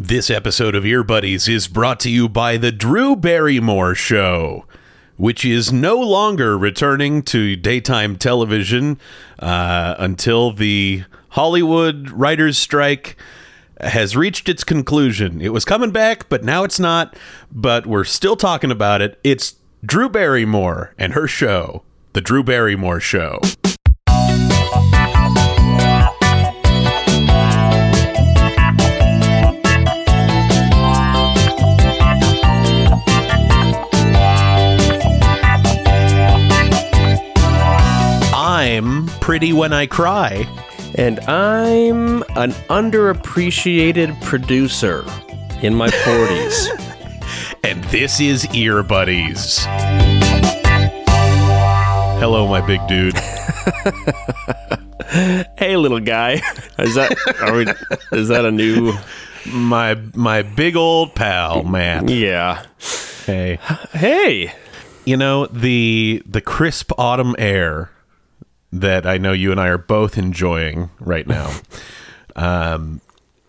This episode of Earbuddies is brought to you by The Drew Barrymore Show, which is no longer returning to daytime television uh, until the Hollywood writers' strike has reached its conclusion. It was coming back, but now it's not. But we're still talking about it. It's Drew Barrymore and her show, The Drew Barrymore Show. Pretty when I cry. And I'm an underappreciated producer in my 40s. and this is Earbuddies. Hello, my big dude. hey, little guy. Is that are we, is that a new My my big old pal, Mat. Yeah. Hey. Hey. You know, the the crisp autumn air that I know you and I are both enjoying right now. um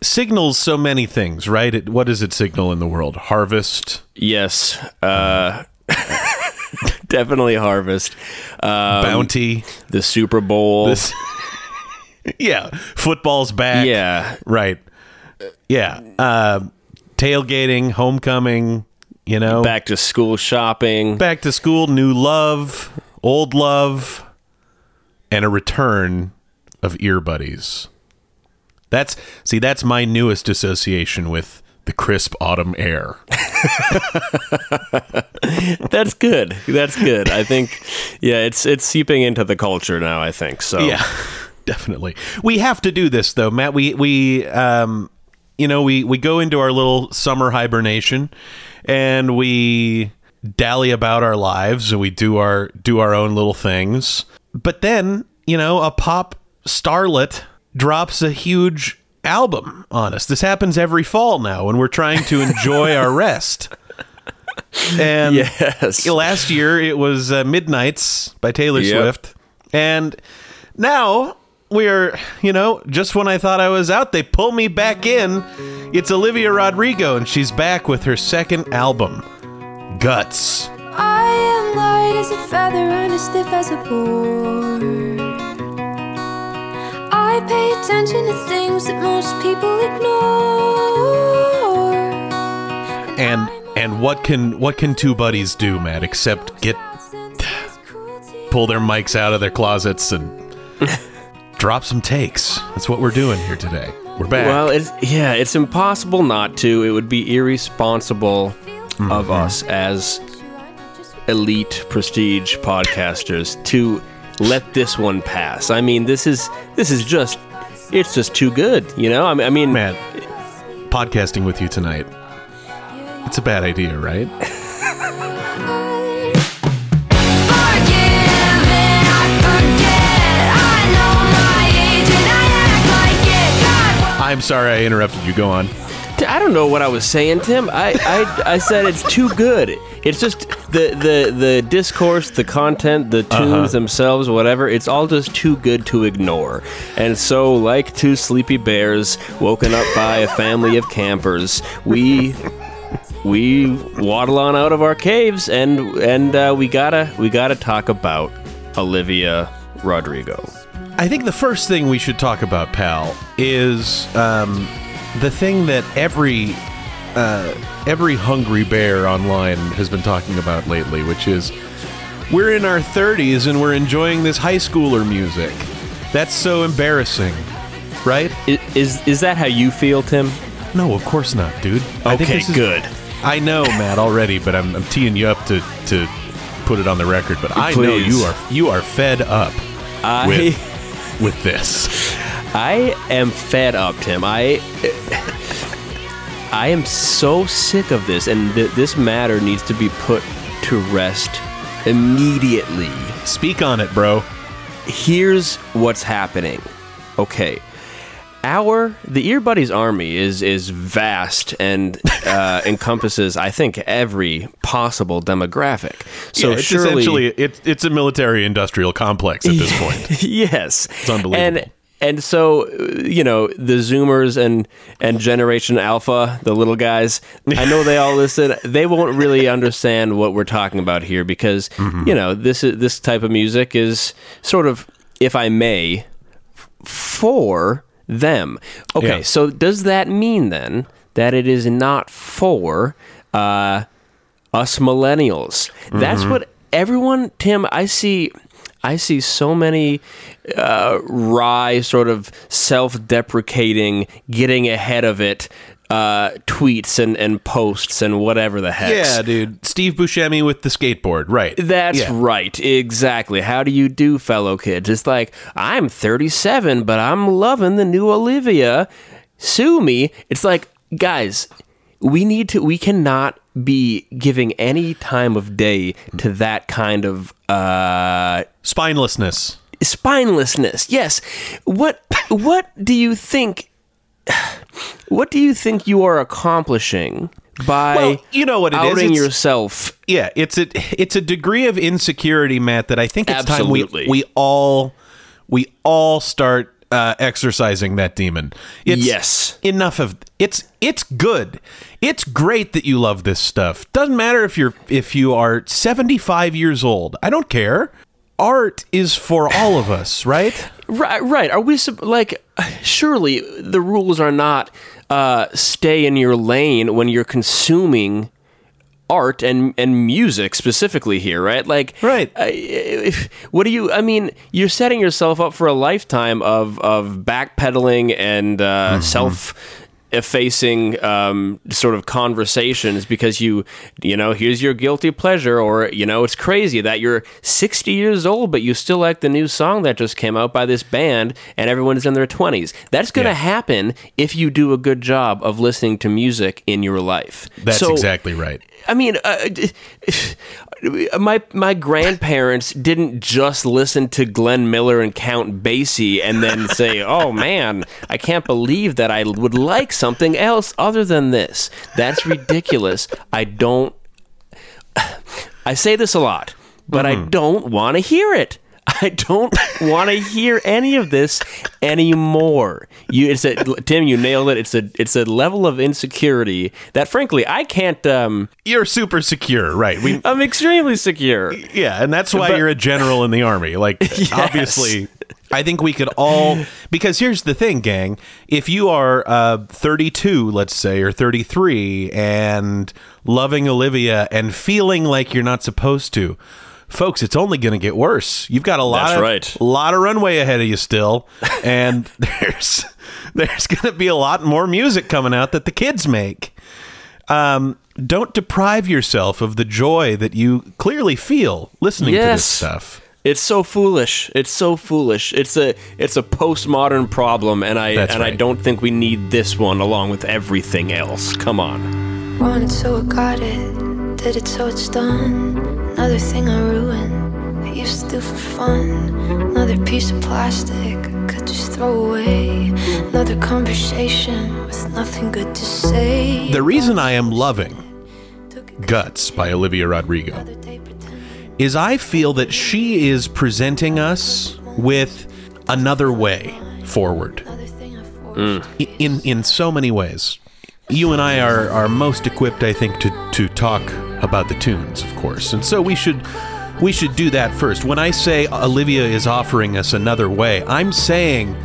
signals so many things, right? It, what does it signal in the world? Harvest, Yes. Uh definitely harvest. Um, bounty. the Super Bowl. This Yeah, football's back. yeah. Right. Yeah. Uh, tailgating, homecoming, you know, back, Back to school shopping. Back to school, new love, old love, and a return of Earbuddies. That's see, that's my newest association with the crisp autumn air. That's good. That's good. I think yeah, it's it's seeping into the culture now, I think. So Yeah, definitely. We have to do this though, Mat. We we um, you know, we we go into our little summer hibernation, and we dally about our lives, and we do our do our own little things. But then, you know, a pop starlet drops a huge album on us. This happens every fall now when we're trying to enjoy our rest. And Yes. last year it was uh, Midnights by Taylor Yep. Swift. And now we're, you know, just when I thought I was out, they pull me back in. It's Olivia Rodrigo, and she's back with her second album, Guts. I am light as a feather and as stiff as a board. I pay attention to things that most people ignore. And and what can what can two buddies do, Mat, except get pull their mics out of their closets and drop some takes. That's what we're doing here today. We're back. Well, it's yeah, it's impossible not to. It would be irresponsible Mm-hmm. of us as elite prestige podcasters to let this one pass. I mean, this is this is just it's just too good, you know? I mean, I mean Mat, podcasting with you tonight. It's a bad idea, right? I'm sorry I interrupted you. Go on. I don't know what I was saying, Tim. I, I, I said it's too good. It's just the, the, the discourse, the content, the tunes Uh-huh. themselves, whatever, it's all just too good to ignore. And so, like two sleepy bears woken up by a family of campers, we we waddle on out of our caves and and uh, we gotta we gotta talk about Olivia Rodrigo. I think the first thing we should talk about, pal, is um, the thing that every uh, every hungry bear online has been talking about lately, which is we're in our 30s and we're enjoying this high schooler music. That's so embarrassing, right? I- Is is that how you feel, Tim? No, of course not, dude. I think Okay, this is- good. I know, Mat, already, but I'm, I'm teeing you up to, to put it on the record. But I know Please. you are you are fed up I. with with this. I am fed up, Tim. I I am so sick of this, and th- this matter needs to be put to rest immediately. Speak on it, bro. Here's what's happening. Okay. Our the Earbuddies army is is vast and uh, encompasses, I think, every possible demographic. So yeah, it's surely, essentially it's it's a military industrial complex at this point. yes, It's unbelievable. And and so you know the Zoomers and and Generation Alpha, the little guys. I know they all listen. They won't really understand what we're talking about here because you know this is this type of music is sort of, if I may, for them. Okay, Yeah. so does that mean then that it is not for uh, us millennials? That's Mm-hmm. what everyone. Tim, I see. I see so many uh, wry, sort of self-deprecating, getting ahead of it uh, tweets and, and posts and whatever the heck. Yeah, dude. Steve Buscemi with the skateboard, right? That's Yeah. right. Exactly. How do you do, fellow kids? It's like, I'm 37, but I'm loving the new Olivia. Sue me. It's like, guys, we need to, we cannot be giving any time of day to that kind of uh, Spinelessness. spinelessness. Yes. What, what do you think, what do you think you are accomplishing by Well, you know what it is. outing It's- yourself Yeah, it's a it's a degree of insecurity, Mat, that I think it's Absolutely. time we we all we all start uh, exercising that demon. It's, Yes. enough of it's it's good. It's great that you love this stuff. Doesn't matter if you're if you are 75 years old. I don't care. Art is for all of us, right? Right, right. Are we like? Surely the rules are not uh, stay in your lane when you're consuming art and and music specifically here, right? Like, Right. if, what do you? I mean, you're setting yourself up for a lifetime of of backpedaling and uh, self effacing um, sort of conversations because you you know here's your guilty pleasure or you know it's crazy that you're 60 years old but you still like the new song that just came out by this band and everyone's in their 20s that's going to Yeah. happen if you do a good job of listening to music in your life That's So- exactly right. I mean, uh, my my grandparents didn't just listen to Glenn Miller and Count Basie and then say, "Oh man, I can't believe that I would like something else other than this." That's ridiculous. I don't. I say this a lot, but I mm-hmm. don't want to hear it. I don't want to hear any of this anymore. You, it's a Tim. You nailed it. It's a it's a level of insecurity that, frankly, I can't. Um, You're super secure, right? We I'm extremely secure. Yeah, and that's why But- you're a general in the army. Like, obviously, I think we could all. Because here's the thing, gang. If you are uh, 32, let's say, or 33, and loving Olivia and feeling like you're not supposed to, folks, it's only going to get worse. You've got a lot That's of right. lot of runway ahead of you still, and there's there's going to be a lot more music coming out that the kids make um, don't deprive yourself of the joy that you clearly feel listening to this stuff. It's so foolish. It's so foolish. It's a it's a postmodern problem, and I That's and I don't think we need this one along with everything else. Come on. Want it so I got it, did it so it's done. Another thing I ruined, I used to do for fun. Another piece of plastic I could just throw away. Another conversation with nothing good to say. The reason I am loving Guts by Olivia Rodrigo Another day pretending. is I feel that she is presenting us with another way forward Another thing I forged. I- in in so many ways. You and I are are most equipped, I think, to to talk about the tunes, of course, and so we should we should do that first. When I say Olivia is offering us another way, I'm saying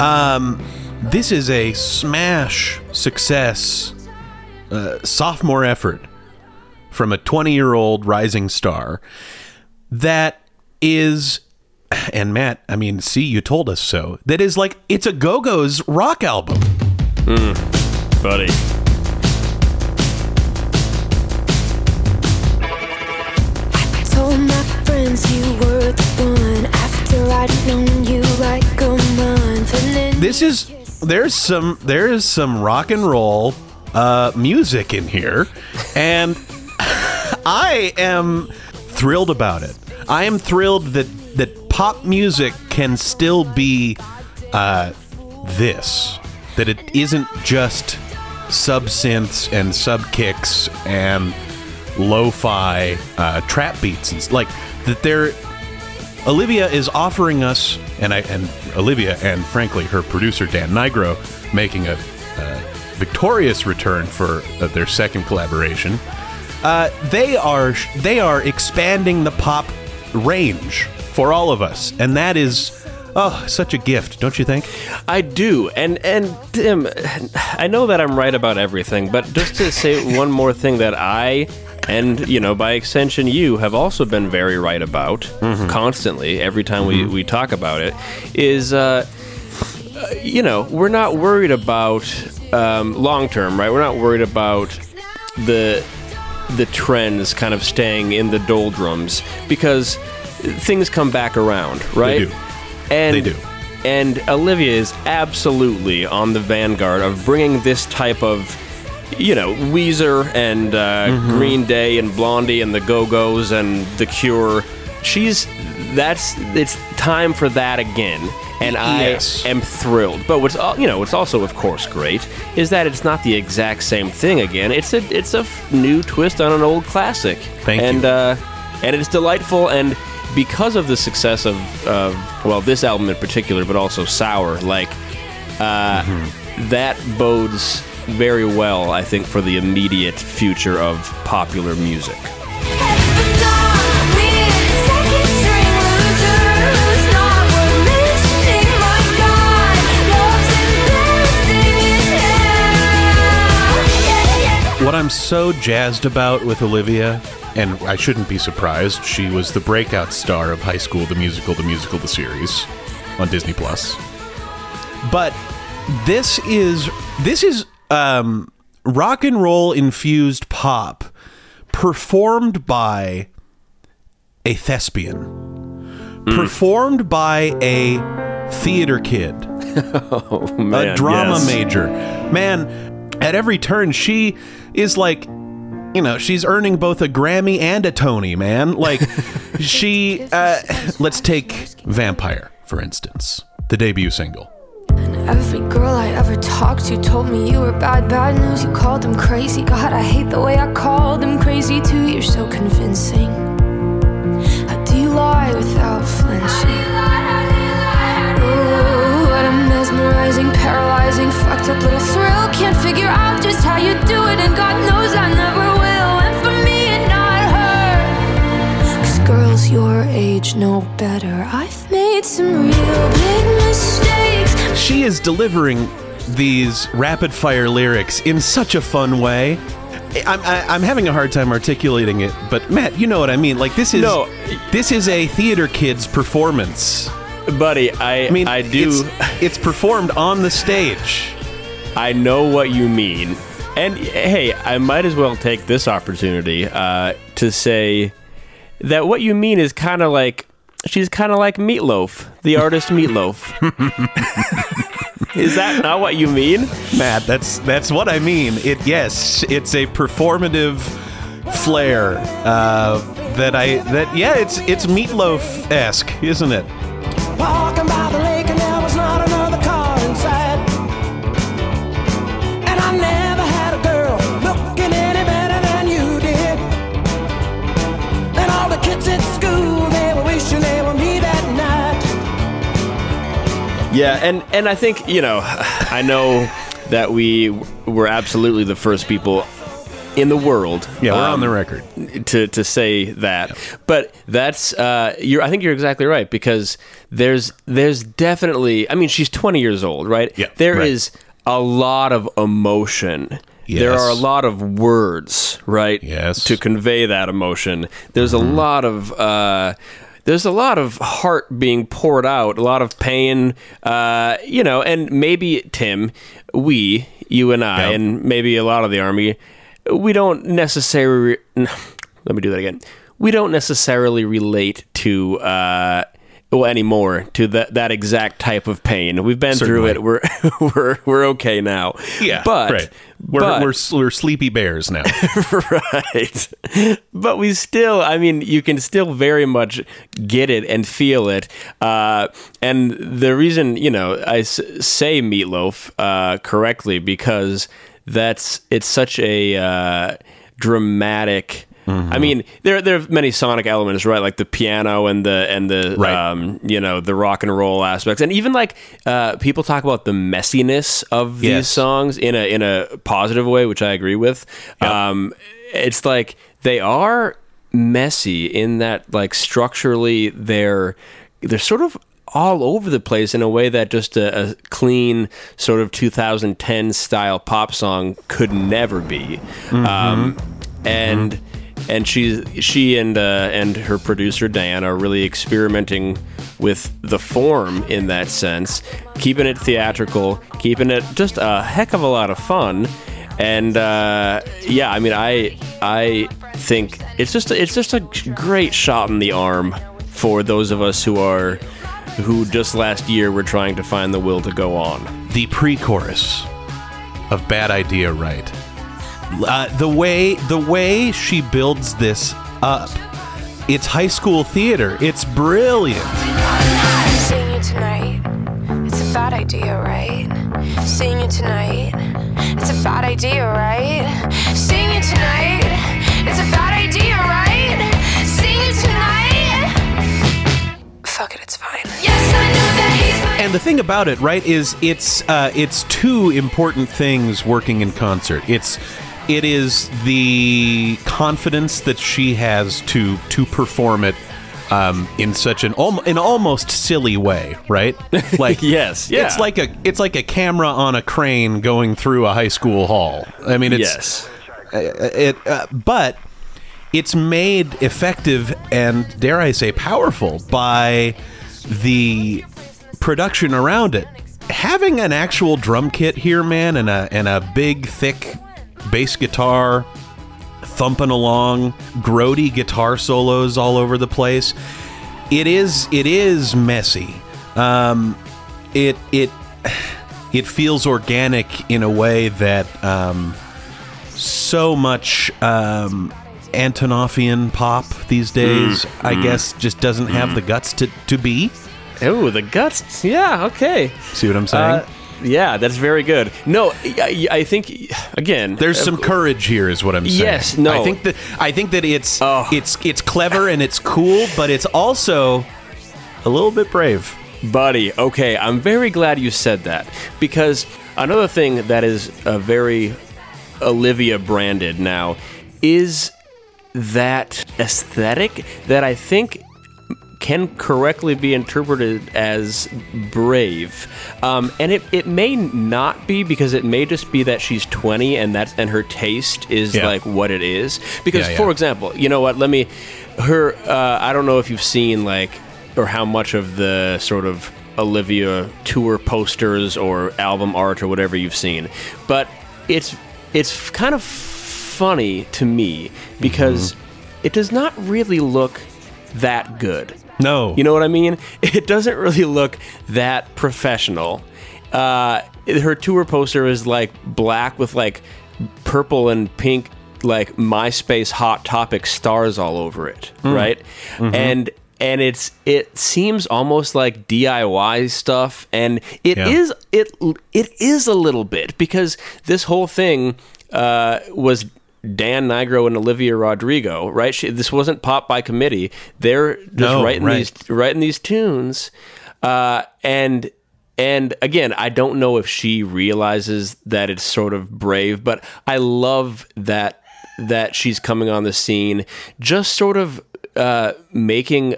um, this is a smash success uh, sophomore effort from a 20 year old rising star that is and Mat, I mean, see, you told us so. That is like it's a Go Go's rock album. Buddy. Told my friends you were the one after I'd known you like a month. And then This is there's some there is some rock and roll uh, music in here, and I am thrilled about it. I am thrilled that that pop music can still be uh, this. That it isn't just sub synths and sub kicks and lo-fi uh, trap beats and like that. There, Olivia is offering us, and I and Olivia and frankly her producer Dan Nigro making a, victorious return for uh, their second collaboration. Uh, they are they are expanding the pop range for all of us, and that is oh such a gift, don't you think? I do, and and Tim, I know that I'm right about everything, but just to say one more thing that I and you know by extension you have also been very right about constantly every time we, we talk about it is uh, uh, you know we're not worried about um, long term right we're not worried about the the trends kind of staying in the doldrums because things come back around right do. And They do. and Olivia is absolutely on the vanguard of bringing this type of, you know, Weezer and uh, Mm-hmm. Green Day and Blondie and the Go Go's and The Cure. She's that's it's time for that again, and Yes. I am thrilled. But what's you know what's also of course great is that it's not the exact same thing again. It's a it's a f- new twist on an old classic. Thank and, you. Uh, and it's delightful and because of the success of, of well this album in particular but also sour like uh, that bodes very well i think for the immediate future of popular music. What I'm so jazzed about with Olivia, and I shouldn't be surprised, she was the breakout star of High School, the musical, the musical, the series on Disney Plus. But this is this is um, rock and roll infused pop performed by a thespian, performed by a theater kid oh man a drama yes. major. Man, at every turn, she is like, you know, she's earning both a Grammy and a Tony, man. Like, she, uh, let's take Vampire, for instance, the debut single. And every girl I ever talked to told me you were bad, bad news. You called them crazy. God, I hate the way I called them crazy too. You're so convincing. How do you lie without flinching? Ooh, what a mesmerizing, paralyzing, fucked up little thrill. Can't figure out just age know better. I've made some real big mistakes. She is delivering these rapid fire lyrics in such a fun way. I'm, I, I'm having a hard time articulating it, but Mat, you know what I mean. Like this is No. this is a theater kid's performance. buddy i I mean, i do It's, it's performed on the stage. I know what you mean. And hey, I might as well take this opportunity uh, to say that what you mean is kind of like she's kind of like Meatloaf, the artist Meatloaf. is that not what you mean? Mat, that's that's what I mean. It yes, it's a performative flair uh, that I that yeah, it's it's meatloaf esque, isn't it? Yeah, and and I think you know, I know that we were absolutely the first people in the world. Yeah, we're um, on the record. to to say that. But that's uh, you're. I think you're exactly right because there's there's definitely. I mean, she's 20 years old, right? Yeah, There right. is a lot of emotion. Yes. There are a lot of words, right? Yes. To convey that emotion. There's Mm-hmm. a lot of. Uh, there's a lot of heart being poured out, a lot of pain, uh, you know, and maybe Tim, we, you and I, Yeah. and maybe a lot of the army, we don't necessarily. Let me do that again. We don't necessarily relate to. Uh, well, anymore to that that exact type of pain. We've been through it. We're we're we're okay now. Yeah, but right. We're, but- we're we're sleepy bears now. right. But we still, I mean, you can still very much get it and feel it. Uh, and the reason, you know, I s- say meatloaf uh, correctly because that's it's such a uh, dramatic. I mean, there there are many sonic elements, right? Like the piano and the and the Right. um, you know the rock and roll aspects, and even like uh, people talk about the messiness of these Yes. songs in a in a positive way, which I agree with. Um, it's like they are messy in that like structurally they're they're sort of all over the place in a way that just a, a clean sort of 2010 style pop song could never be. Um, and and she's she and uh, and her producer Diana are really experimenting with the form in that sense, keeping it theatrical, keeping it just a heck of a lot of fun. And uh, yeah, I mean, I I think it's just it's just a great shot in the arm for those of us who are who just last year were trying to find the will to go on. the pre-chorus of Bad Idea Right. Uh, the way the way she builds this up, it's high school theater. It's brilliant. Seeing you tonight, it's a bad idea, right? Seeing you tonight, it's a bad idea, right? Seeing you tonight, it's a bad idea, right? Seeing you tonight, fuck it, it's fine. Yes, I know that he's my. And the thing about it, right, is it's uh, it's two important things working in concert. It's it is the confidence that she has to to perform it um, in such an al- an almost silly way, right? Like Yes, yeah. it's like a it's like a camera on a crane going through a high school hall. I mean, it's yes. it, uh, but it's made effective and dare I say powerful by the production around it. Having an actual drum kit here, man, and a and a big thick bass guitar thumping along, grody guitar solos all over the place. It is it is messy. Um, it it it feels organic in a way that um, so much um, Antonoffian pop these days, I guess, just doesn't have the guts to, to be. Oh, the guts. Yeah, okay. See what I'm saying? Uh, yeah, that's very good. No, I, I think again, There's some courage here, is what I'm saying. Yes, no. I think that I think that it's Oh. it's it's clever and it's cool, but it's also a little bit brave. Buddy, okay, I'm very glad you said that because another thing that is a very Olivia branded now is that aesthetic that I think can correctly be interpreted as brave. Um, and it, it may not be because it may just be that she's 20 and that's and her taste is Yeah. like what it is. Because Yeah, yeah. for example, you know what, let me her uh, I don't know if you've seen like or how much of the sort of Olivia tour posters or album art or whatever you've seen. But it's it's kind of funny to me because Mm-hmm. it does not really look that good. No, You know what I mean? It doesn't really look that professional. Uh, her tour poster is like black with like purple and pink, like MySpace Hot Topic stars all over it, right? And and it's it seems almost like DIY stuff, and it is Yeah. it it is a little bit because this whole thing uh, was Dan Nigro and Olivia Rodrigo, right? She, this wasn't pop by committee. They're just No, writing right. these writing these tunes, uh, and and again, I don't know if she realizes that it's sort of brave, but I love that that she's coming on the scene, just sort of uh, making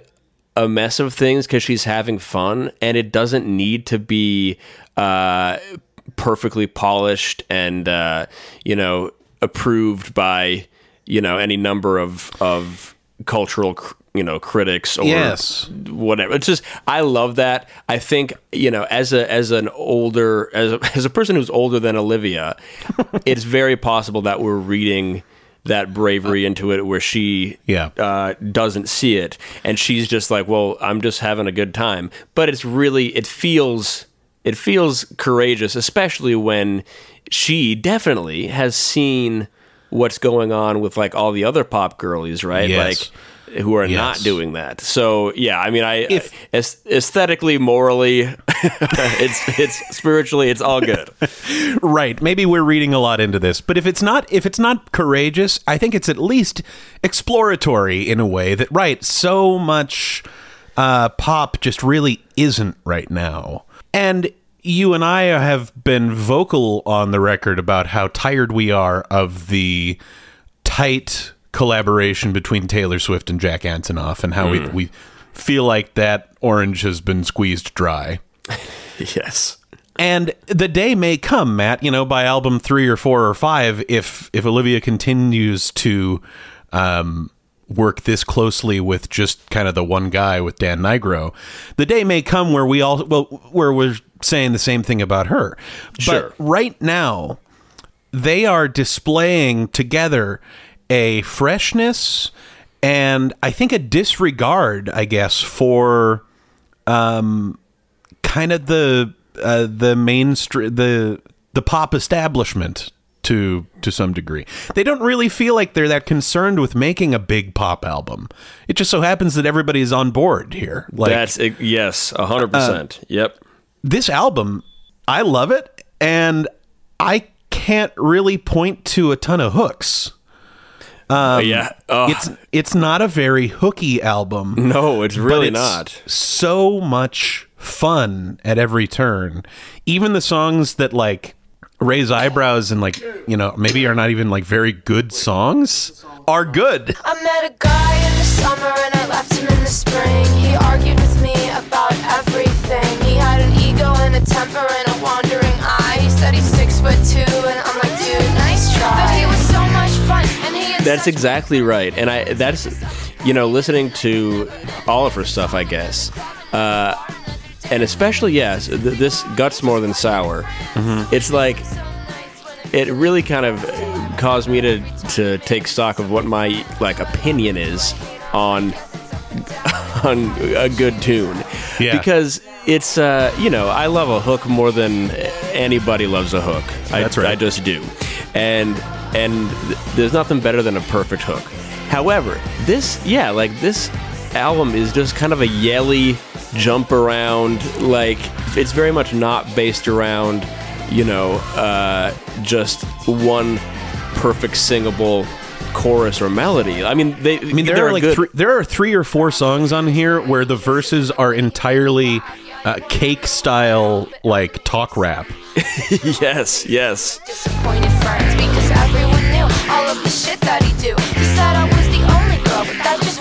a mess of things because she's having fun, and it doesn't need to be uh, perfectly polished and uh, you know approved by you know any number of of cultural cr- you know critics or Yes. whatever it's just i love that i think you know as a as an older as a, as a person who's older than olivia it's very possible that we're reading that bravery into it where she Yeah. uh, doesn't see it and she's just like well i'm just having a good time but it's really it feels it feels courageous especially when she definitely has seen what's going on with like all the other pop girlies right Yes. like who are Yes. not doing that. So yeah, I mean, I If- aes- aesthetically, morally, it's it's spiritually, it's all good. right maybe we're reading a lot into this but if it's not if it's not courageous i think it's at least exploratory in a way that right so much uh, pop just really isn't right now and you and i have been vocal on the record about how tired we are of the tight collaboration between taylor swift and jack antonoff and how we, we feel like that orange has been squeezed dry yes. and the day may come, Mat, you know, by album three or four or five, if if Olivia continues to um, work this closely with just kind of the one guy with Dan Nigro, the day may come where we all well where we're saying the same thing about her. Sure. But right now, they are displaying together a freshness and I think a disregard, I guess, for um, kind of the uh, the mainstream the the pop establishment to to some degree. They don't really feel like they're that concerned with making a big pop album. It just so happens that everybody is on board here. Like That's yes, a hundred uh, percent. Yep. this album, I love it, and I can't really point to a ton of hooks. Oh, yeah. Oh, It's it's not a very hooky album. no, it's really it's not. So much fun at every turn. Even the songs that like raise eyebrows and like you know maybe are not even like very good songs are good. I met a guy in the summer and I left him in the spring. He argued with me about everything. He had an ego and a temper and a wandering eye. He said he's six foot two and I'm like, dude, nice try. But he was so much fun and he That's exactly right, and I that's you know listening to all of her stuff, I guess, uh, and especially yes, th- this guts more than sour. It's like it really kind of caused me to to take stock of what my like opinion is on on a good tune. Yeah. Because it's uh, you know, I love a hook more than anybody loves a hook. I, That's right. I just do. And and th- there's nothing better than a perfect hook. However, this yeah, like this album is just kind of a yelly jump around like it's very much not based around, you know, uh, just one perfect singable chorus or melody. I mean, they. I mean, there are like good, three, there are three or four songs on here where the verses are entirely uh, cake style, like talk rap. yes, yes. disappointed friends because everyone knew all of the shit that he do. He said I was the only girl, but that just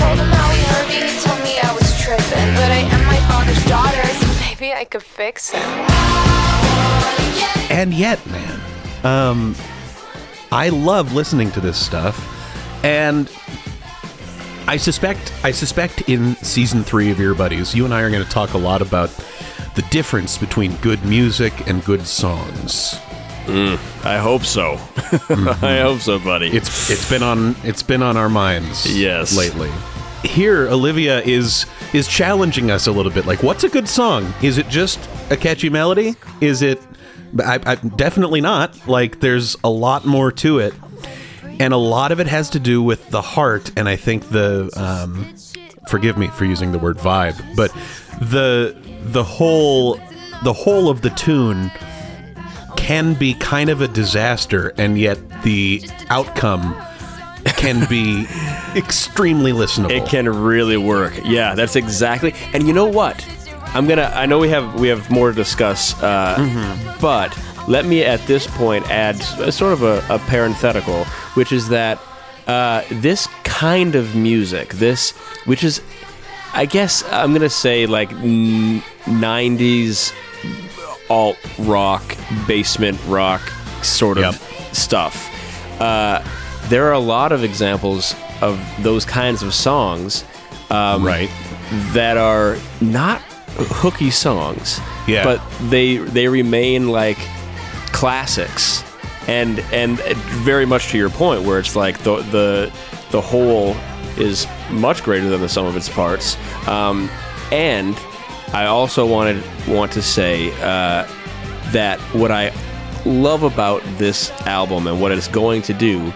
told him how he hurt me, he told me I was tripping. But I am my father's daughter, so maybe I could fix him. And yet, man, um, I love listening to this stuff, and I suspect, I suspect, in season three of Earbuddies, you and I are going to talk a lot about the difference between good music and good songs. I hope so. I hope so, buddy. It's it's been on it's been on our minds Yes. lately. Here, Olivia is is challenging us a little bit. Like, what's a good song? Is it just a catchy melody? Is it? I, I definitely not. Like, there's a lot more to it, and a lot of it has to do with the heart. And I think the um, forgive me for using the word vibe, but the the whole the whole of the tune can be kind of a disaster, and yet the outcome can be extremely listenable. It can really work. Yeah, that's exactly. And you know what? I'm gonna. I know we have we have more to discuss, uh, Mm-hmm. but let me at this point add s- sort of a, a parenthetical, which is that uh, this kind of music, this which is, I guess I'm gonna say like n- '90s alt rock, basement rock sort of Yep. stuff. Uh, there are a lot of examples of those kinds of songs um, right. that are not hooky songs, Yeah. but they they remain like classics, and and very much to your point, where it's like the the the whole is much greater than the sum of its parts, um, and I also wanted want to say uh, that what I love about this album and what it's going to do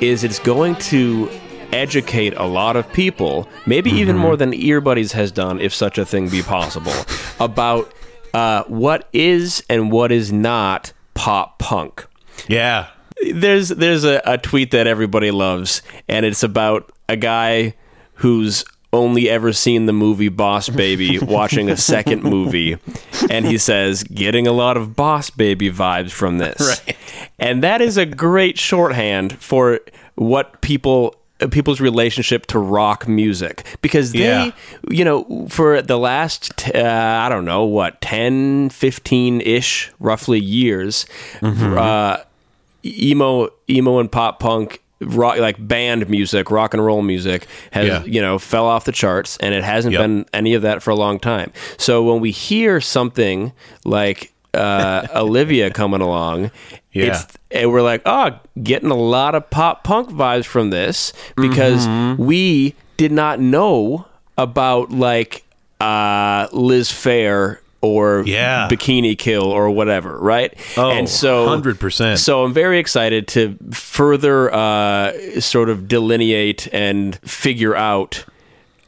is it's going to educate a lot of people, maybe even more than Earbuddies has done, if such a thing be possible, about uh, what is and what is not pop punk. Yeah. There's there's a, a tweet that everybody loves, and it's about a guy who's only ever seen the movie Boss Baby watching a second movie, and he says, getting a lot of Boss Baby vibes from this. Right. And that is a great shorthand for what people people's relationship to rock music because they Yeah. you know for the last uh, i don't know what 10 15-ish roughly years uh, emo emo and pop punk rock like band music rock and roll music has Yeah. you know fell off the charts and it hasn't Yep. been any of that for a long time so when we hear something like uh, olivia coming along Yeah. it's and we're like oh getting a lot of pop punk vibes from this because Mm-hmm. we did not know about like uh, liz phair or Yeah. bikini kill or whatever right Oh, and so 100%. so I'm very excited to further uh, sort of delineate and figure out,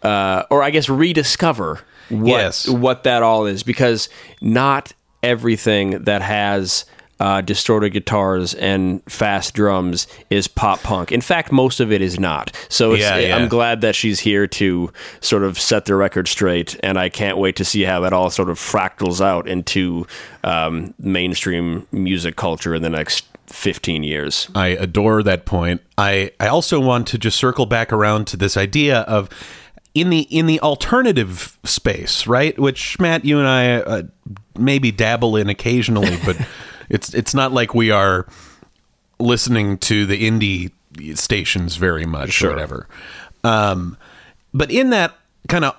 uh, or I guess rediscover what Yes. what that all is, because not everything that has uh, distorted guitars and fast drums is pop punk. In fact, most of it is not. So it's, Yeah, yeah. I'm glad that she's here to sort of set the record straight, and I can't wait to see how that all sort of fractals out into um, mainstream music culture in the next 15 years. I adore that point. I I also want to just circle back around to this idea of in the in the alternative space, right? Which Matt, you and I uh, maybe dabble in occasionally, but it's it's not like we are listening to the indie stations very much or whatever. Um, but in that kind of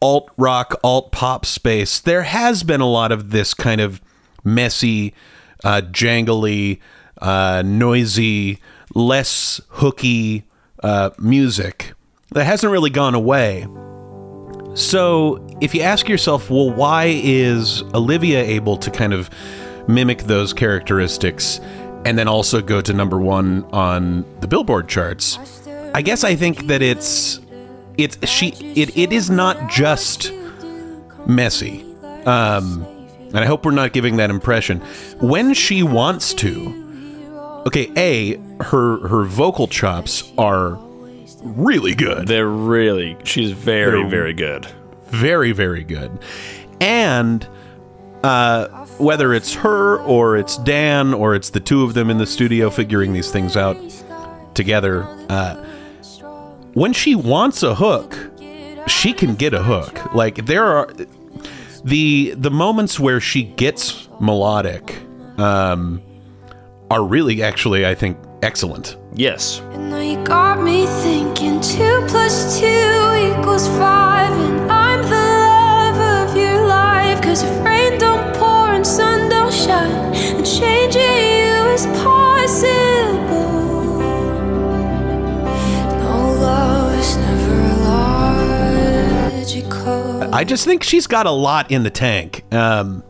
alt rock, alt pop space, there has been a lot of this kind of messy, uh, jangly, uh, noisy, less hooky uh, music that hasn't really gone away. So, if you ask yourself, well, why is Olivia able to kind of mimic those characteristics and then also go to number one on the Billboard charts? I guess I think that it's it's she it, it is not just messy. Um, and I hope we're not giving that impression. When she wants to, okay, a her her vocal chops are really good. They're really, she's very, They're- very good. very very good and uh, whether it's her or it's dan or it's the two of them in the studio figuring these things out together uh, when she wants a hook she can get a hook like there are the the moments where she gets melodic um, are really actually i think excellent Yes. And now you got me thinking two plus two equals five, and I'm the love of your life. Cause if I just think she's got a lot in the tank. Um,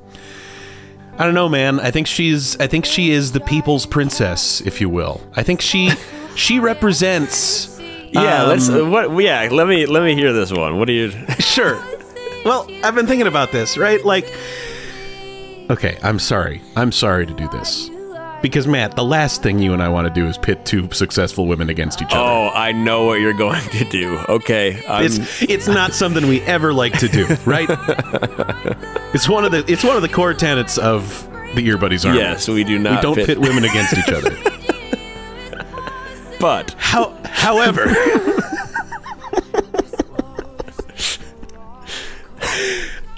I don't know, man. I think she's. I think she is the people's princess, if you will. I think she she represents. Yeah, um, let's. Uh, what? Yeah, let me let me hear this one. What do you? Sure. Well, I've been thinking about this, right? Like, okay, I'm sorry. I'm sorry to do this. Because, Mat, the last thing you and I want to do is pit two successful women against each other. Oh, I know what you're going to do. Okay, I'm, It's it's not something we ever like to do, right? it's one of the it's one of the core tenets of the Earbuddies Army. yes, we do not. we don't fit, pit women against each other. but How, however,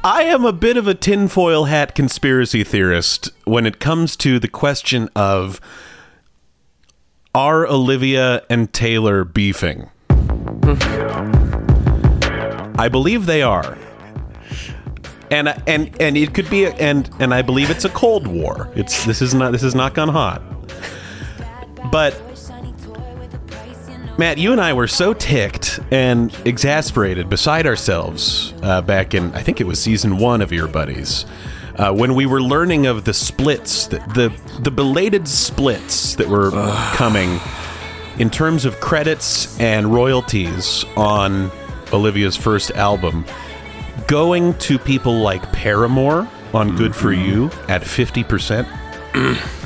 I am a bit of a tinfoil hat conspiracy theorist when it comes to the question of are Olivia and Taylor beefing? I believe they are. And and and it could be a, and and I believe it's a cold war. It's this is not this is not gone hot. But Mat, you and I were so ticked and exasperated beside ourselves uh, back in, I think it was season one of Earbuddies, uh, when we were learning of the splits, the the, the belated splits that were coming in terms of credits and royalties on Olivia's first album, going to people like Paramore on Good For You at 50%,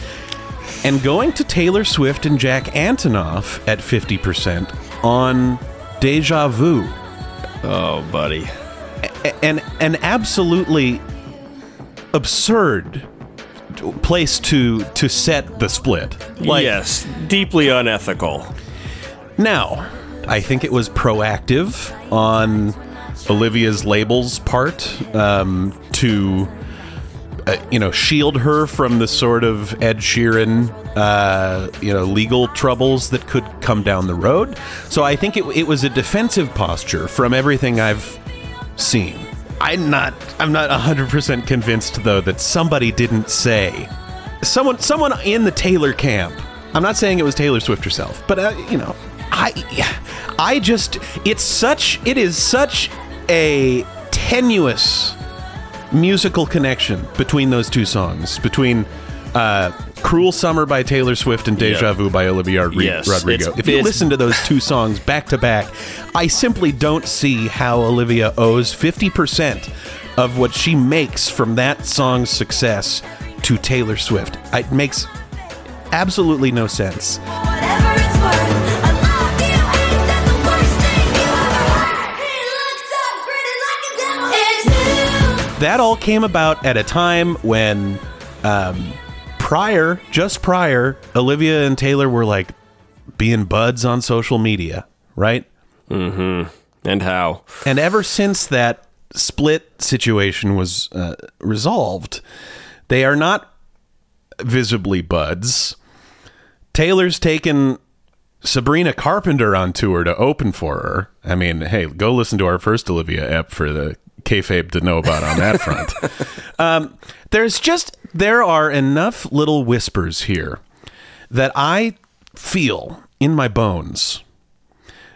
and going to Taylor Swift and Jack Antonoff at 50% on Deja Vu. Oh, buddy. A- And an absolutely absurd place to to set the split. Like yes, deeply unethical. now, I think it was proactive on Olivia's label's part um, to uh, you know shield her from the sort of Ed Sheeran uh, you know legal troubles that could come down the road. So I think it, it was a defensive posture from everything I've seen. I'm not I'm not 100% convinced though that somebody didn't say someone someone in the Taylor camp. I'm not saying it was Taylor Swift herself, but uh, you know, I I just it's such it is such a tenuous musical connection between those two songs, between uh, "Cruel Summer" by Taylor Swift and "Deja Yeah. Vu" by Olivia Rodri- Yes, Rodrigo. If you listen to those two songs back to back, I simply don't see how Olivia owes fifty percent of what she makes from that song's success to Taylor Swift. It makes absolutely no sense. That all came about at a time when um, prior just prior olivia and taylor were like being buds on social media right And how? and ever since that split situation was uh, resolved they are not visibly buds taylor's taken Sabrina Carpenter on tour to open for her. I mean, hey, go listen to our first Olivia ep for the kayfabe to know about on that front. um, there's just there are enough little whispers here that I feel in my bones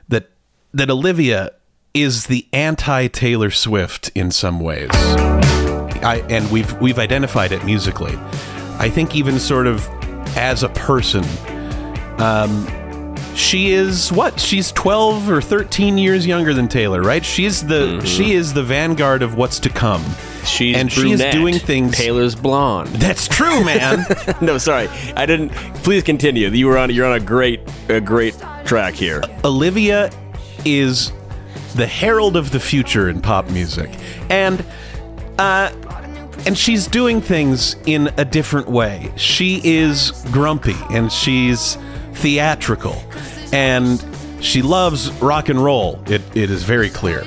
that that Olivia is the anti Taylor Swift in some ways. I and we've we've identified it musically. I think even sort of as a person, um, she is what? She's twelve or thirteen years younger than Taylor, right? She's the she is the vanguard of what's to come. She's and she is brunette. doing things. Taylor's blonde. That's true, man. no, sorry, I didn't. Please continue. You were on. You're on a great, a great track here. Olivia is the herald of the future in pop music, and uh, and she's doing things in a different way. She is grumpy and she's theatrical, and she loves rock and roll. It, it is very clear.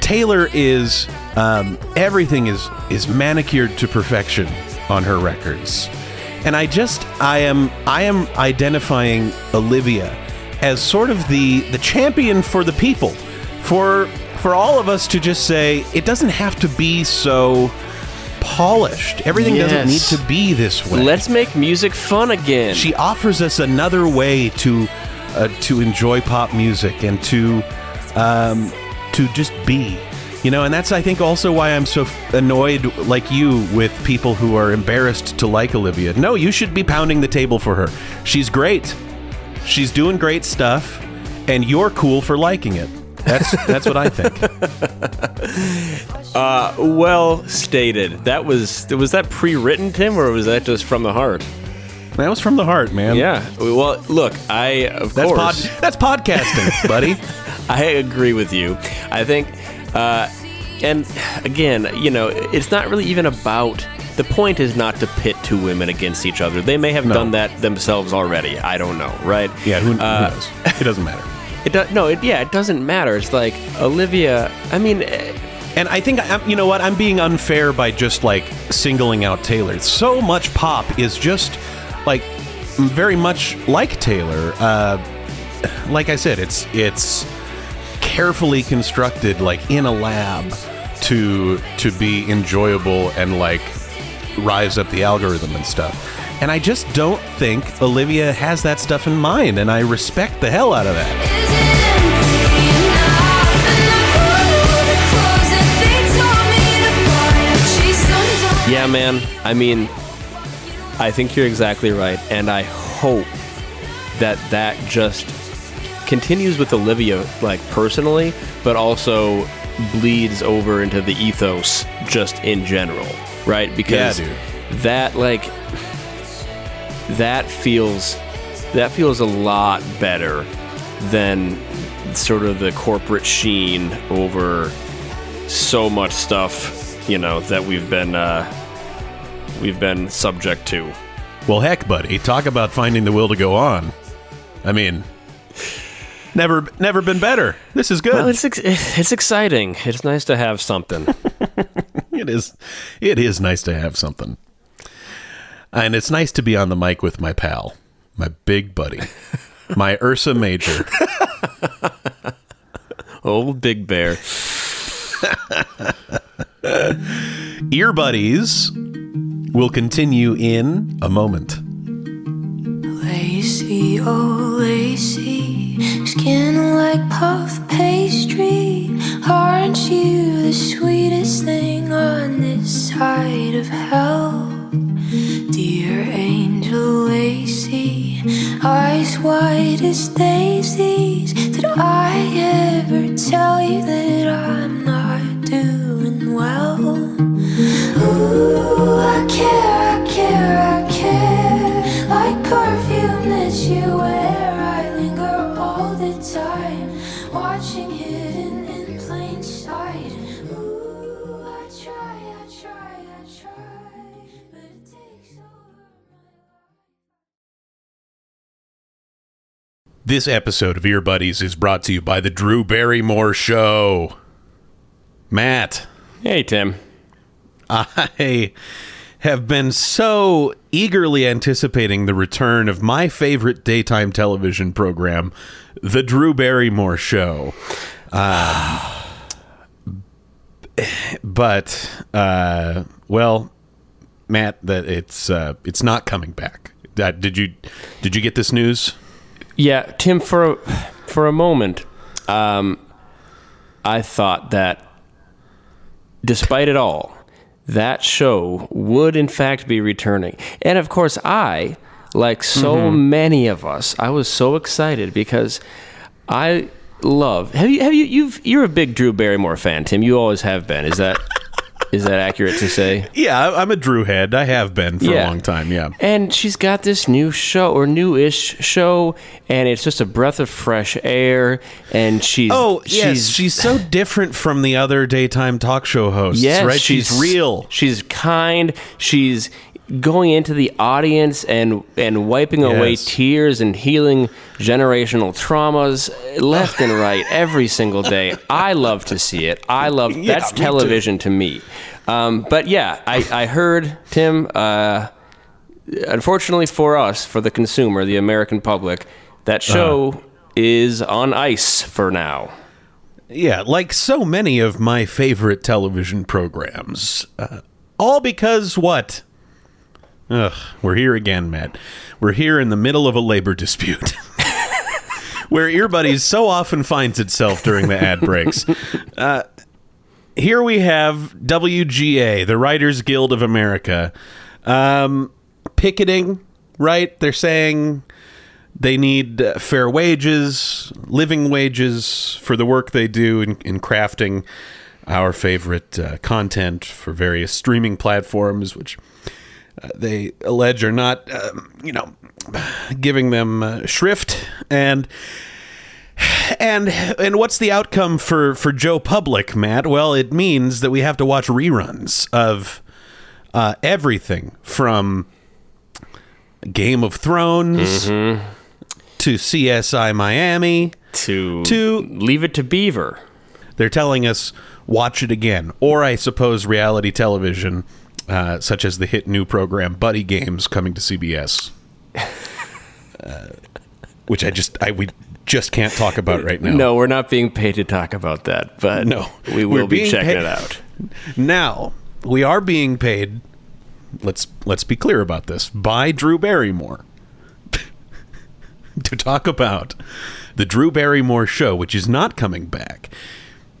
Taylor is um, everything is is manicured to perfection on her records, and I just I am I am identifying Olivia as sort of the the champion for the people, for for all of us to just say it doesn't have to be so polished. Everything doesn't need to be this way. Let's make music fun again. she offers us another way to uh, to enjoy pop music and to um, to just be you know and that's i think also why i'm so annoyed like you with people who are embarrassed to like olivia no you should be pounding the table for her she's great she's doing great stuff and you're cool for liking it that's that's what i think well stated. That was was that pre-written, Tim, or was that just from the heart? that was from the heart man Yeah. Well, look, I of that's pod, course that's podcasting buddy I agree with you. I think, uh, and again, you know, it's not really even about. The point is not to pit two women against each other. They may have No. done that themselves already. I don't know, right? yeah who, who Uh, knows it doesn't matter It. No. It, yeah. It doesn't matter. It's like Olivia. I mean, eh, And I think I'm, you know what I'm being unfair by just like singling out Taylor. So much pop is just like very much like Taylor. Uh, like I said, it's it's carefully constructed, like in a lab, to to be enjoyable and like rise up the algorithm and stuff. And I just don't think Olivia has that stuff in mind, and I respect the hell out of that. Yeah, man. I mean, I think you're exactly right, and I hope that that just continues with Olivia like personally, but also bleeds over into the ethos just in general, right? Because dude. that like that feels that feels a lot better than sort of the corporate sheen over so much stuff, you know, that we've been uh, we've been subject to. Well, heck, buddy, talk about finding the will to go on. I mean, never, never been better. This is good. Well, it's ex- it's exciting. It's nice to have something. it is, it is nice to have something, and it's nice to be on the mic with my pal, my big buddy, my Ursa Major. Old Big Bear. Earbuddies will continue in a moment. Lacy, oh lacy, skin like puff pastry. Aren't you the sweetest thing on this side of hell? Dear angel Lacy, eyes white as daisies. This episode of Earbuddies is brought to you by the Drew Barrymore Show. Mat, Hey Tim. I have been so eagerly anticipating the return of my favorite daytime television program, The Drew Barrymore Show. Um, but, uh, well, Mat, that it's uh, it's not coming back. Uh, did you did you get this news? Yeah, Tim. For a, for a moment, um, I thought that, despite it all, that show would in fact be returning, and of course, I, like so many of us, I was so excited because I love. Have you? Have you? You've. You're a big Drew Barrymore fan, Tim. You always have been. Is that? Is that accurate to say? Yeah, I'm a Drew head. I have been for Yeah. a long time. Yeah. And she's got this new show or new-ish show, and it's just a breath of fresh air. And she's Oh yes, she's, so different from the other daytime talk show hosts. yes, right? She's, real. She's kind. She's going into the audience and and wiping away tears and healing generational traumas left and right every single day. I love to see it. I love Yeah, that's me too. television to me. Um, but yeah, I, I heard Tim. Uh, unfortunately for us, for the consumer, the American public, that show Uh-huh. is on ice for now. Yeah, like so many of my favorite television programs. Uh, all because what? Ugh, we're here again, Mat. We're here in the middle of a labor dispute. Where Earbuddies so often finds itself during the ad breaks. Uh, here we have WGA, the Writers Guild of America, um, picketing, right? They're saying they need uh, fair wages, living wages for the work they do in, in crafting our favorite uh, content for various streaming platforms, which uh, they allege are not, um, you know, giving them uh, shrift and. And and what's the outcome for for Joe Public, Mat? Well, it means that we have to watch reruns of uh, everything from Game of Thrones to CSI Miami. To To- leave it to Beaver. They're telling us watch it again, or I suppose reality television, uh, such as the hit new program Buddy Games coming to CBS, uh, which I just I we just can't talk about right now. No, we're not being paid to talk about that, but No. we will be checking paid- it out. Now we are being paid. Let's let's be clear about this by Drew Barrymore to talk about the Drew Barrymore show, which is not coming back.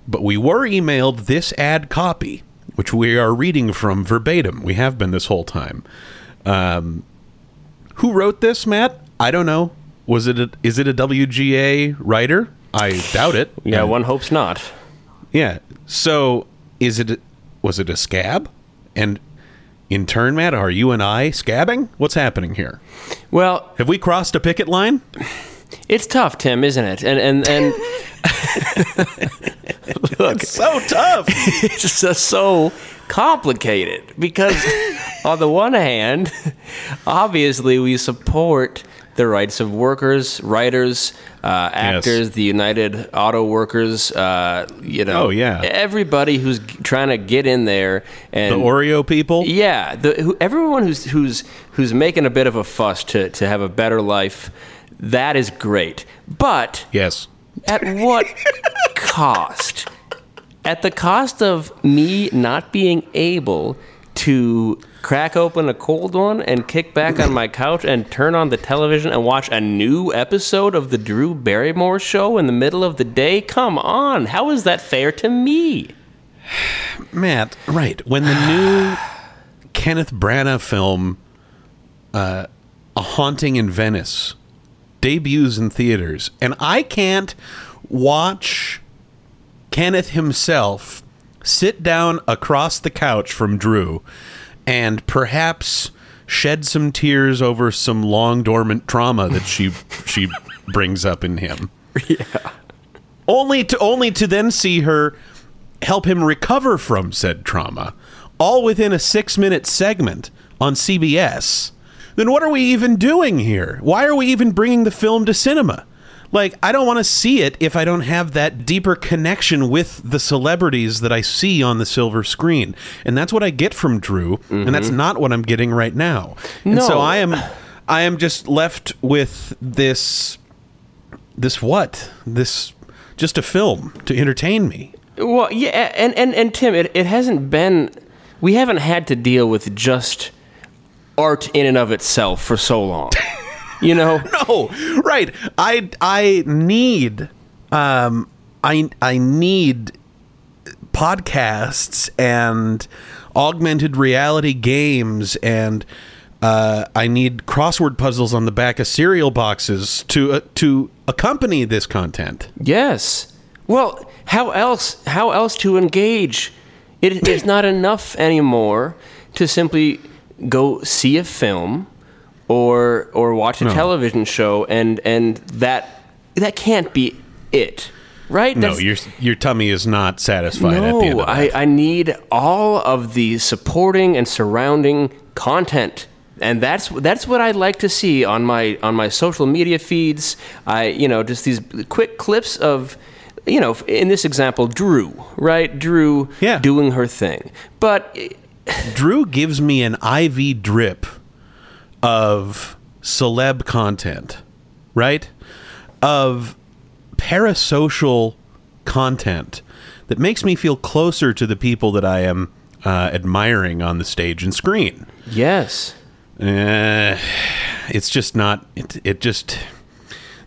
But we were emailed this ad copy, which we are reading from verbatim. We have been this whole time. Um, who wrote this, Mat? I don't know. Was it? A, is it a WGA writer? I doubt it. Yeah, Uh, one hopes not. Yeah. So is it? Was it a scab? And in turn, Mat, are you and I scabbing? What's happening here? Well, Have we crossed a picket line? It's tough, Tim, isn't it? And and and look, So tough. it's just so complicated because on the one hand obviously we support the rights of workers writers uh, actors the united auto workers uh, you know Oh, yeah. everybody who's trying to get in there and the Oreo people. yeah, the, who, everyone who's who's who's making a bit of a fuss to, to have a better life, that is great. But Yes. at what cost? At the cost of me not being able to crack open a cold one and kick back on my couch and turn on the television and watch a new episode of the Drew Barrymore show in the middle of the day? Come on, how is that fair to me? Mat, right. When the new Kenneth Branagh film, uh, A Haunting in Venice, debuts in theaters, and I can't watch Kenneth himself sit down across the couch from Drew and perhaps shed some tears over some long dormant trauma that she she brings up in him. Yeah. only to only to then see her help him recover from said trauma, all within a six minute segment on CBS, then what are we even doing here? Why are we even bringing the film to cinema? Like, I don't want to see it if I don't have that deeper connection with the celebrities that I see on the silver screen. And that's what I get from Drew, and that's mm-hmm. not what I'm getting right now. And so I am I am just left with this this what? This just a film to entertain me. Well, yeah, and and and Tim, it, it hasn't been. We haven't had to deal with just art in and of itself for so long. You know, No, right. I I need um I I need podcasts and augmented reality games and uh, I need crossword puzzles on the back of cereal boxes to uh, to accompany this content. yes. Well, how else? How else to engage? It is not enough anymore to simply go see a film or or watch a No. television show, and and that that can't be it, right? No, your your tummy is not satisfied at the end No, I. I need all of the supporting and surrounding content. And that's that's what I like to see on my on my social media feeds. I you know just these quick clips of you know in this example Drew right Drew Yeah. doing her thing. But Drew gives me an IV drip of celeb content, right? Of parasocial content that makes me feel closer to the people that I am uh, admiring on the stage and screen. yes, Uh, it's just not. It, it just.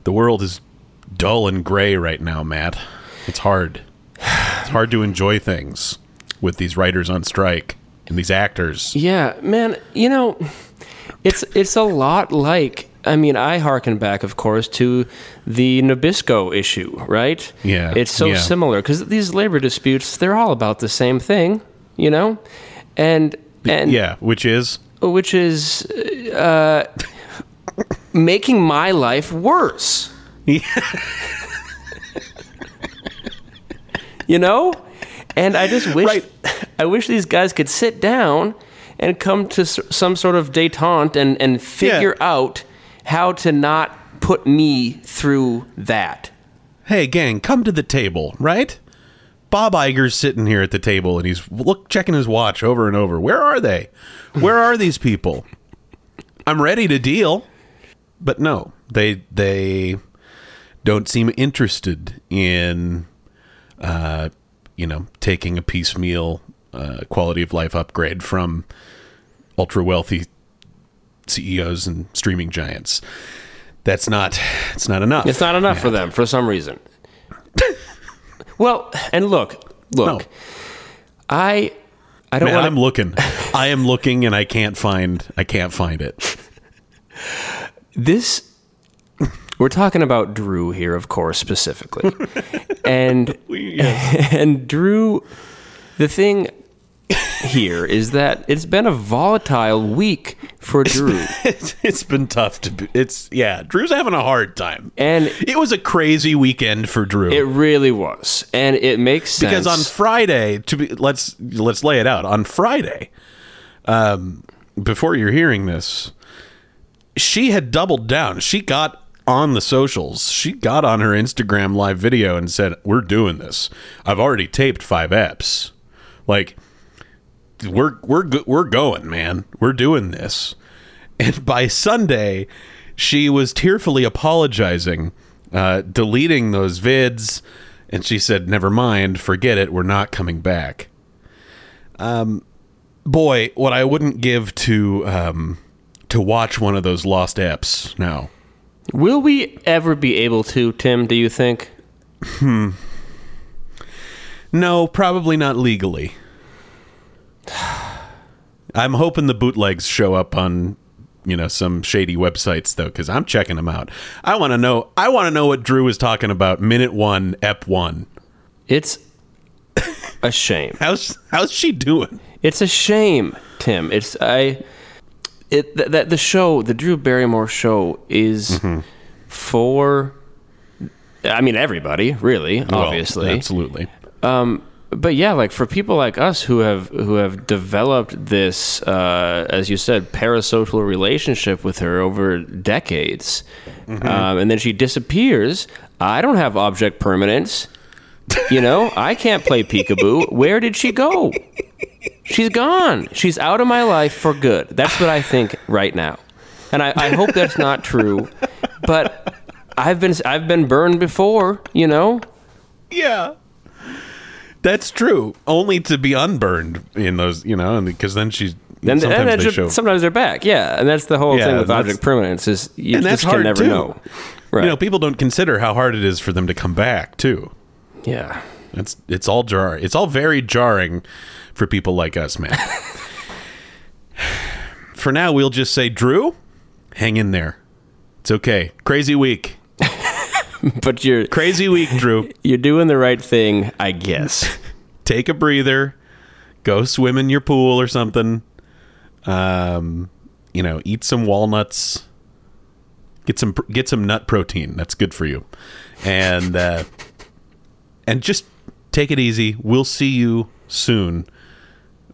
The world is dull and gray right now, Mat. It's hard. It's hard to enjoy things with these writers on strike and these actors. Yeah, man, you know, it's it's a lot like I mean, I harken back, of course, to the Nabisco issue, right? Yeah, It's so yeah. similar because these labor disputes, they're all about the same thing, you know? And and yeah, which is which is uh, making my life worse. you know? And I just wish Right. I wish these guys could sit down and come to s- some sort of detente and and figure out how to not put me through that. hey gang, come to the table, right? Bob Iger's sitting here at the table and he's look checking his watch over and over. Where are they? Where are these people? I'm ready to deal. But no, they they don't seem interested in uh you know, taking a piecemeal uh, quality of life upgrade from ultra wealthy CEOs and streaming giants. That's not it's not enough. It's not enough for them for some reason. well, and look, look. No. I I don't Man, want I'm looking. I am looking, and I can't find. I can't find it. this We're talking about Drew here, of course, specifically. and and Drew the thing here is that it's been a volatile week for Drew. it's, it's been tough to. Be, it's yeah. Drew's having a hard time, And it was a crazy weekend for Drew. it really was. And it makes sense. because on Friday, to be let's let's lay it out on Friday. Um, before you're hearing this, she had doubled down. She got on the socials. She got on her Instagram live video and said, "We're doing this. I've already taped five eps. Like, we're we're we're going, man. We're doing this." And by Sunday, she was tearfully apologizing, uh, deleting those vids, and she said, "Never mind, forget it. We're not coming back." Um, boy, what I wouldn't give to um, to watch one of those lost eps now. Will we ever be able to, Tim, do you think? Hmm. No, probably not legally. I'm hoping the bootlegs show up on you know some shady websites though cuz I'm checking them out. I want to know I want to know what Drew was talking about minute 1 ep 1. It's a shame. How's how's she doing? It's a shame, Tim. It's I it that th- the show, the Drew Barrymore show is mm-hmm. for I mean everybody, really, obviously. Well, absolutely. Um, but yeah, like for people like us who have who have developed this, uh, as you said, parasocial relationship with her over decades, um, and then she disappears. I don't have object permanence. You know, I can't play peekaboo. Where did she go? She's gone. She's out of my life for good. That's what I think right now, and I, I hope that's not true. But I've been I've been burned before. You know, Yeah. That's true. Only to be unburned in those, you know, and because then she's Then sometimes and they show sometimes they're back. Yeah, and that's the whole Yeah, thing with object permanence is you And that's just can hard, never too. know. Right. You know, people don't consider how hard it is for them to come back too. yeah. It's it's all jar. It's all very jarring for people like us, man. for now, we'll just say, Drew, hang in there. It's okay. Crazy week. But you're Crazy week, Drew. you're doing the right thing, I guess. Take a breather. Go swim in your pool or something. Um, you know, eat some walnuts. Get some get some nut protein. That's good for you. And uh, and just take it easy. We'll see you soon.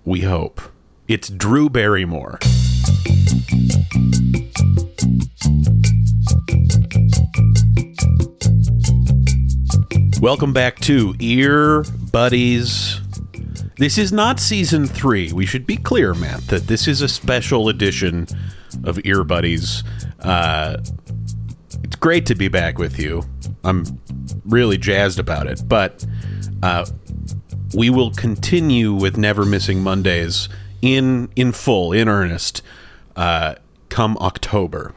We hope. It's Drew Barrymore. Welcome back to Ear Buddies. This is not season three. We should be clear, Mat, that this is a special edition of Earbuddies. Uh, it's great to be back with you. I'm really jazzed about it, but uh, we will continue with Never Missing Mondays in in full, in earnest, uh, come October.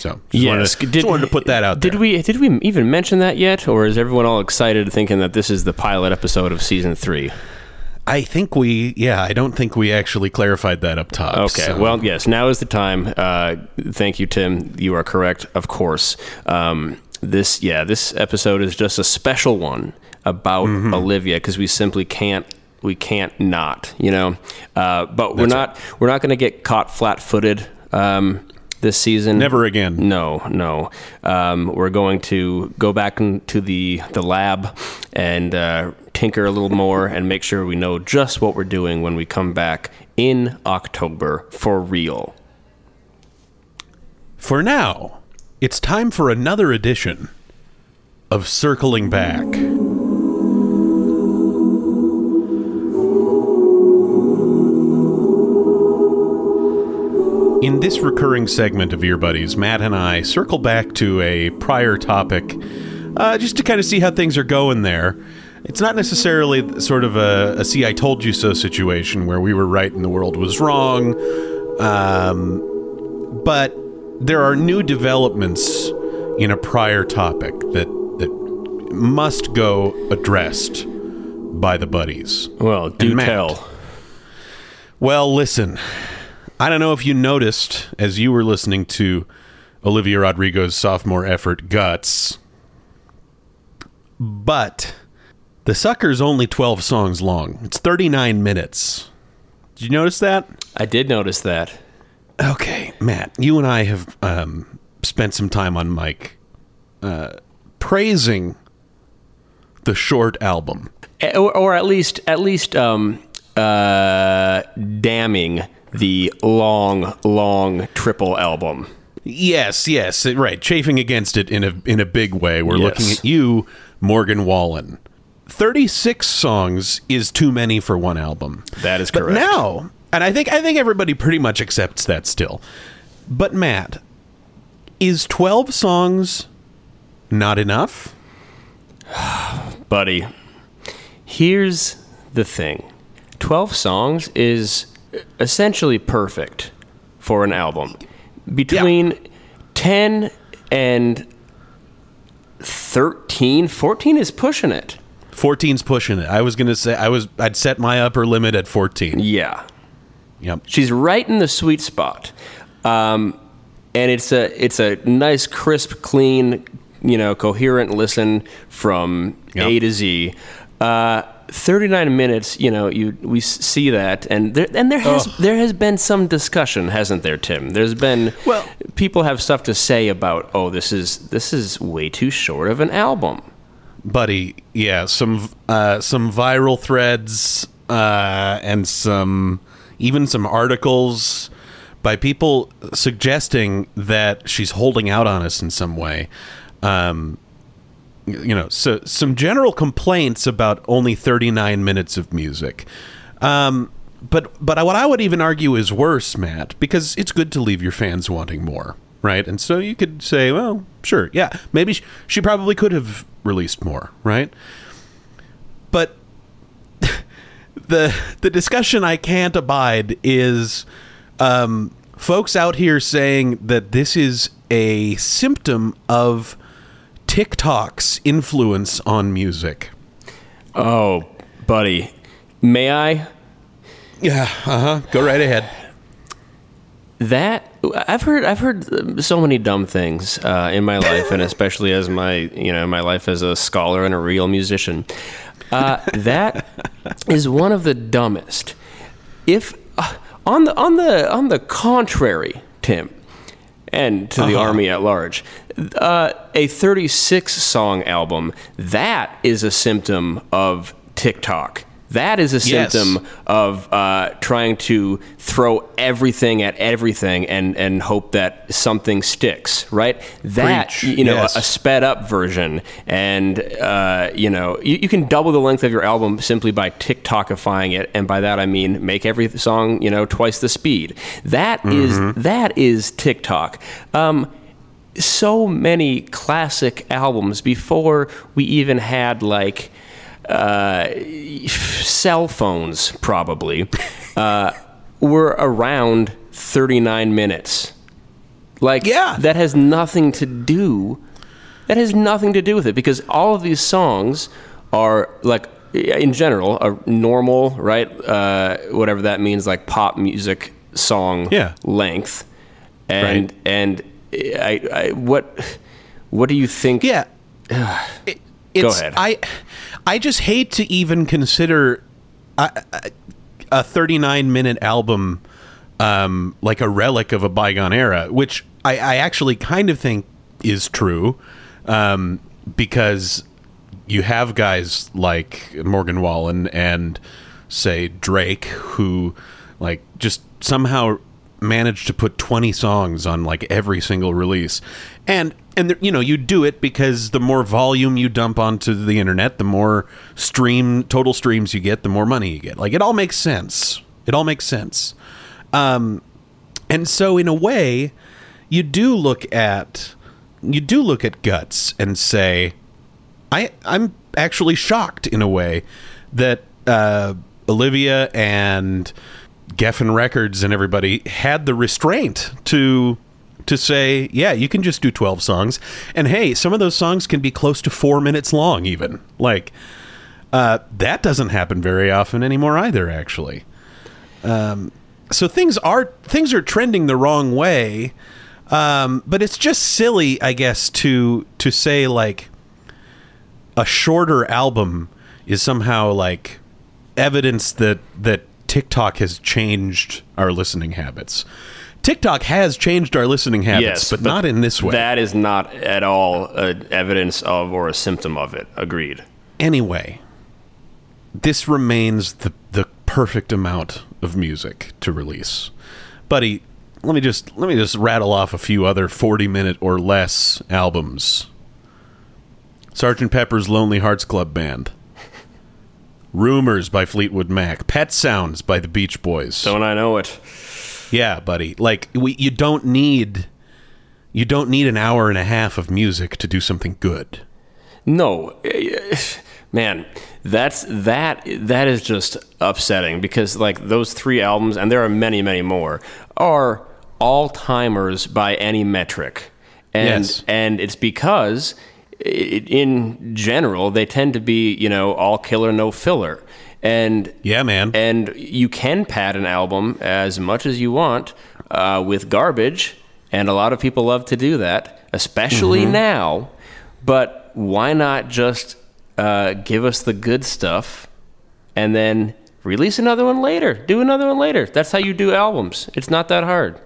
So, just, wanted, to, just wanted to put that out Did there. we did we even mention that yet, or is everyone all excited thinking that this is the pilot episode of season three? I think we, yeah, I don't think we actually clarified that up top. Okay. so- Well, yes. Now is the time. Uh, thank you, Tim. You are correct, of course. Um, this, yeah, this episode is just a special one about Mm-hmm. Olivia because we simply can't. We can't not, you know. Uh, but we're not. We're not going to get caught flat-footed um, this season. Never again. No, no. Um, we're going to go back into the the lab and uh, tinker a little more and make sure we know just what we're doing when we come back in October for real. For now, it's time for another edition of Circling Back. In this recurring segment of Ear Buddies, Mat and I circle back to a prior topic uh, just to kind of see how things are going there. It's not necessarily sort of a, a see I told you so situation where we were right and the world was wrong. Um, but there are new developments in a prior topic that that must go addressed by the buddies. Well, do Mat. tell. Well, listen, I don't know if you noticed as you were listening to Olivia Rodrigo's sophomore effort, Guts. But The Sucker's only 12 songs long. It's 39 minutes. Did you notice that? I did notice that. Okay, Mat, you and I have um, spent some time on mic uh, praising the short album. Eh, or, or at least at least um, uh, damning the long, long triple album. Yes, yes, right. Chafing against it in a in a big way. We're Yes. looking at you, Morgan Wallen. Thirty six songs is too many for one album. That is But correct. now, and I think I think everybody pretty much accepts that still. But Mat, is twelve songs not enough? buddy. Here's the thing 12 songs is essentially perfect for an album. Between 10 and 13, 14 is pushing it. 14's pushing it. I was gonna say I was I'd set my upper limit at fourteen. Yeah. Yep. She's right in the sweet spot. Um, and it's a it's a nice, crisp, clean, you know, coherent listen from Yep. A to Z. Uh, 39 minutes, you know, you we see that, and there and there has there has been some discussion, hasn't there, Tim? There's been Well- people have stuff to say about, oh, this is this is way too short of an album. buddy yeah some uh some viral threads uh and some even some articles by people suggesting that she's holding out on us in some way um you know so some general complaints about only 39 minutes of music um but but what I would even argue is worse, Mat, because it's good to leave your fans wanting more, right? And so you could say, well, sure, yeah, maybe she, she probably could have released more, right? But the the discussion I can't abide is um, folks out here saying that this is a symptom of TikTok's influence on music. Oh, buddy, may I? Yeah, uh huh. Go right ahead. That I've heard I've heard so many dumb things uh, in my life, and especially as my you know my life as a scholar and a real musician. Uh, that is one of the dumbest. If uh, on the on the on the contrary, Tim, and to the army at large, uh, a 36 song album that is a symptom of TikTok. That is a Yes. symptom of uh, trying to throw everything at everything and, and hope that something sticks, right? That, Preach. you know, Yes. a, sped up version. And, uh, you know, you, you can double the length of your album simply by TikTokifying it. And by that, I mean make every song, you know, twice the speed. That is that is TikTok. Um, so many classic albums before we even had like uh, cell phones probably uh, were around 39 minutes like Yeah. that has nothing to do that has nothing to do with it because all of these songs are like in general a normal right uh, whatever that means like pop music song Yeah. length and Right. and I, I what what do you think Yeah. It- it's, ahead. I I just hate to even consider a, a- a 39 minute album um, like a relic of a bygone era, which I, I actually kind of think is true um, because you have guys like Morgan Wallen and say Drake who like just somehow managed to put 20 songs on like every single release. And and you know you do it because the more volume you dump onto the internet the more stream total streams you get the more money you get. Like it all makes sense. It all makes sense. Um and so in a way you do look at you do look at guts and say I I'm actually shocked in a way that uh, Olivia and Geffen Records and everybody had the restraint to to say, yeah, you can just do 12 songs. And hey, some of those songs can be close to 4 minutes long even. Like uh, that doesn't happen very often anymore either actually. Um, so things are things are trending the wrong way. Um, but it's just silly, I guess, to to say like a shorter album is somehow like evidence that that TikTok has changed our listening habits. TikTok has changed our listening habits, Yes, but, but not in this way. That is not at all evidence of or a symptom of it. Agreed. anyway, this remains the the perfect amount of music to release. Buddy, let me just let me just rattle off a few other 40 minute or less albums. Sergeant Pepper's Lonely Hearts Club Band. Rumours by Fleetwood Mac. Pet Sounds by the Beach Boys. Don't I know it? Yeah, buddy. Like we you don't need you don't need an hour and a half of music to do something good. No, man, that's that. That is just upsetting because like those three albums, and there are many, many more, are all timers by any metric, and Yes. and it's because in general they tend to be you know all killer no filler, and Yeah, man. and you can pad an album as much as you want uh, with garbage, and a lot of people love to do that, especially now. But why not just uh, give us the good stuff and then release another one later? Do another one later. That's how you do albums. It's not that hard.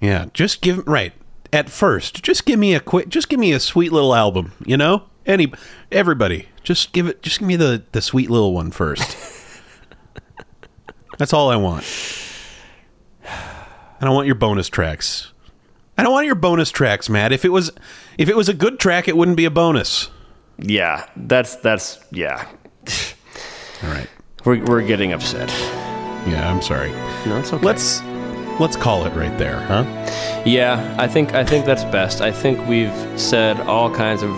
Yeah, just give right at first. Just give me a quick. Just give me a sweet little album. You know, any everybody. Just give it. Just give me the the sweet little one first. That's all I want. I don't want your bonus tracks. I don't want your bonus tracks, Mat. If it was if it was a good track, it wouldn't be a bonus. Yeah, that's that's yeah. All right. We're we're getting upset. Yeah, I'm sorry. No, it's okay. Let's let's call it right there, huh? Yeah, I think I think that's best. I think we've said all kinds of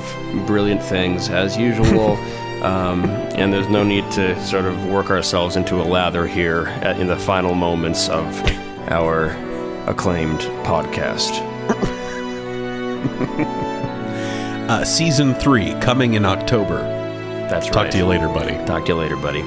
brilliant things as usual, um, and there's no need to sort of work ourselves into a lather here at, in the final moments of our acclaimed podcast. Uh, season three coming in October. That's Talk right. Talk to you later, buddy. Talk to you later, buddy.